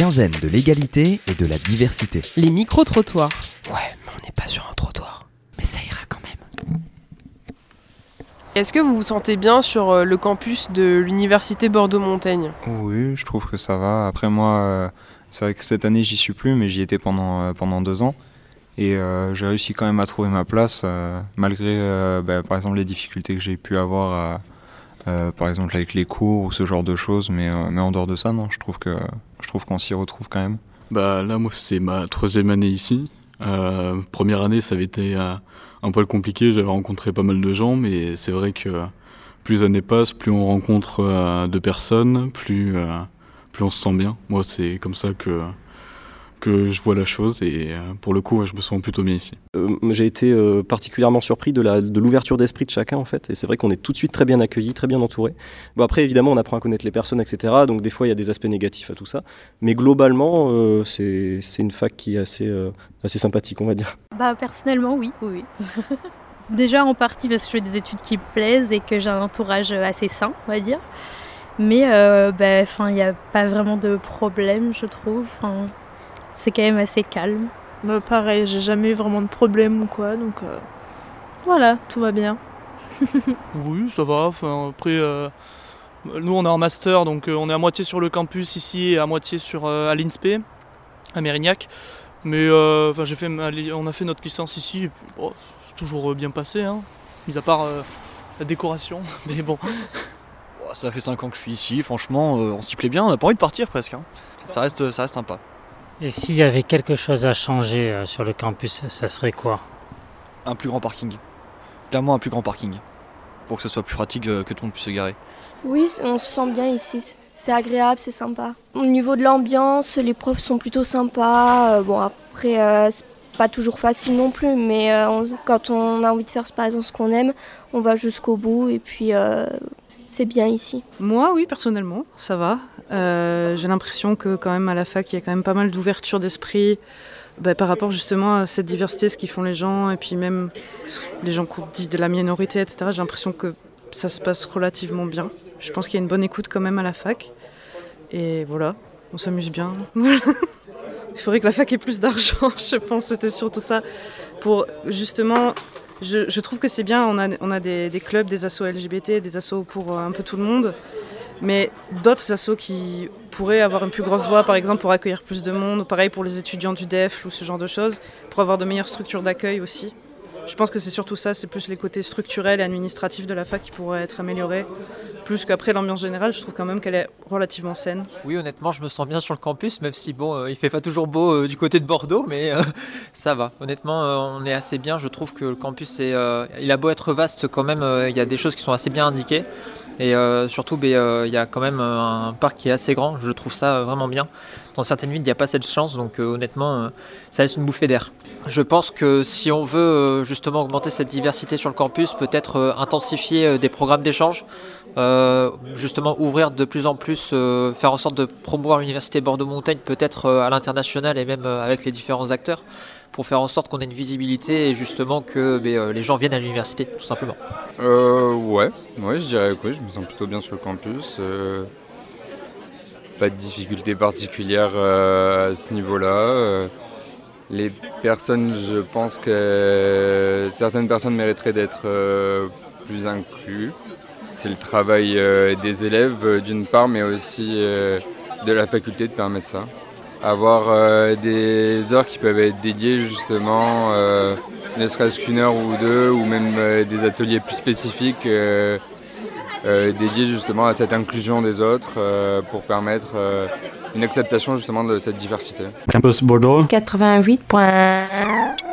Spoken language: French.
quinzaine de l'égalité et de la diversité. Les micro-trottoirs. Ouais, mais on n'est pas sur un trottoir. Mais ça ira quand même. Est-ce que vous vous sentez bien sur euh, le campus de l'université Bordeaux-Montaigne? Oui, je trouve que ça va. Après moi, euh, c'est vrai que cette année j'y suis plus, mais j'y étais pendant, euh, pendant deux ans. Et euh, j'ai réussi quand même à trouver ma place, euh, malgré euh, bah, par exemple les difficultés que j'ai pu avoir, à- euh, par exemple avec les cours ou ce genre de choses. Mais, euh, mais en dehors de ça, non, je trouve que je qu'on s'y retrouve quand même. Bah là, moi, c'est ma troisième année ici. Euh, première année, ça avait été un poil compliqué. J'avais rencontré pas mal de gens, mais c'est vrai que plus années passent, plus on rencontre de personnes, plus plus on se sent bien. Moi, c'est comme ça que que je vois la chose et euh, pour le coup, je me sens plutôt bien ici. Euh, j'ai été euh, particulièrement surpris de l'ouverture d'esprit de chacun en fait, et c'est vrai qu'on est tout de suite très bien accueilli, très bien entouré. Bon après évidemment on apprend à connaître les personnes etc. Donc des fois il y a des aspects négatifs à tout ça, mais globalement euh, c'est une fac qui est assez euh, assez sympathique on va dire. Bah personnellement oui, oui. oui. Déjà en partie parce que je fais des études qui me plaisent et que j'ai un entourage assez sain, on va dire. Mais euh, bah, 'fin, il n'y a pas vraiment de problème, je trouve. C'est quand même assez calme. Bah pareil, j'ai jamais eu vraiment de problème ou quoi, donc euh, voilà, tout va bien. Oui, ça va. Enfin, après, euh, nous, on est en master, donc euh, on est à moitié sur le campus ici et à moitié sur, euh, à l'INSPE, à Mérignac. Mais euh, enfin, j'ai fait ma li- on a fait notre licence ici, et puis, bon, c'est toujours euh, bien passé, hein, mis à part euh, la décoration. Mais bon, Oh, Ça fait 5 ans que je suis ici, franchement, euh, on s'y plaît bien, on n'a pas envie de partir presque. hein. Ça, reste, ça reste sympa. Et s'il y avait quelque chose à changer euh, sur le campus, ça serait quoi? Un plus grand parking. Clairement, un plus grand parking. Pour que ce soit plus pratique, euh, que tout le monde puisse se garer. Oui, on se sent bien ici. C'est agréable, c'est sympa. Au niveau de l'ambiance, les profs sont plutôt sympas. Euh, Bon, après, c'est pas toujours facile non plus, mais on- quand on a envie de faire par exemple ce qu'on aime, on va jusqu'au bout et puis euh, c'est bien ici. Moi, oui, personnellement, ça va. Euh, j'ai l'impression que quand même à la fac, il y a quand même pas mal d'ouverture d'esprit bah, par rapport justement à cette diversité, ce qu'ils font les gens, et puis même les gens qu'on dit de la minorité, etc. J'ai l'impression que ça se passe relativement bien. Je pense qu'il y a une bonne écoute quand même à la fac. Et voilà, on s'amuse bien. Il faudrait que la fac ait plus d'argent, je pense. C'était surtout ça. Pour justement, je, trouve que c'est bien. On a, on a des, des clubs, des assos LGBT, des assos pour euh, un peu tout le monde. Mais d'autres assos qui pourraient avoir une plus grosse voix, par exemple, pour accueillir plus de monde. Pareil pour les étudiants du DEF ou ce genre de choses, pour avoir de meilleures structures d'accueil aussi. Je pense que c'est surtout ça, c'est plus les côtés structurels et administratifs de la fac qui pourraient être améliorés. Plus qu'après l'ambiance générale, je trouve quand même qu'elle est relativement saine. Oui, honnêtement, je me sens bien sur le campus, même si bon, euh, il fait pas toujours beau euh, du côté de Bordeaux, mais euh, ça va. Honnêtement, on est assez bien. Je trouve que le campus est, il a beau être vaste, quand même, il y a des choses qui sont assez bien indiquées. Et euh, surtout, ben, euh, il y a quand même euh, un parc qui est assez grand. Je trouve ça vraiment bien. Dans certaines villes, il n'y a pas cette chance, donc honnêtement, ça laisse une bouffée d'air. Je pense que si on veut justement augmenter cette diversité sur le campus, peut-être intensifier des programmes d'échange, justement ouvrir de plus en plus, faire en sorte de promouvoir l'université Bordeaux-Montaigne peut-être à l'international et même avec les différents acteurs, pour faire en sorte qu'on ait une visibilité et justement que ben, euh, les gens viennent à l'université, tout simplement. Euh, ouais, ouais, je dirais que oui, je me sens plutôt bien sur le campus. euh, pas de difficultés particulières euh, à ce niveau-là. les personnes, je pense que certaines personnes mériteraient d'être plus inclus. C'est le travail des élèves d'une part, mais aussi de la faculté de permettre ça. Avoir euh, des heures qui peuvent être dédiées justement, euh, ne serait-ce qu'une heure ou deux, ou même euh, des ateliers plus spécifiques euh, euh, dédiés justement à cette inclusion des autres euh, pour permettre euh, une acceptation justement de cette diversité. Campus Bordeaux. 88.1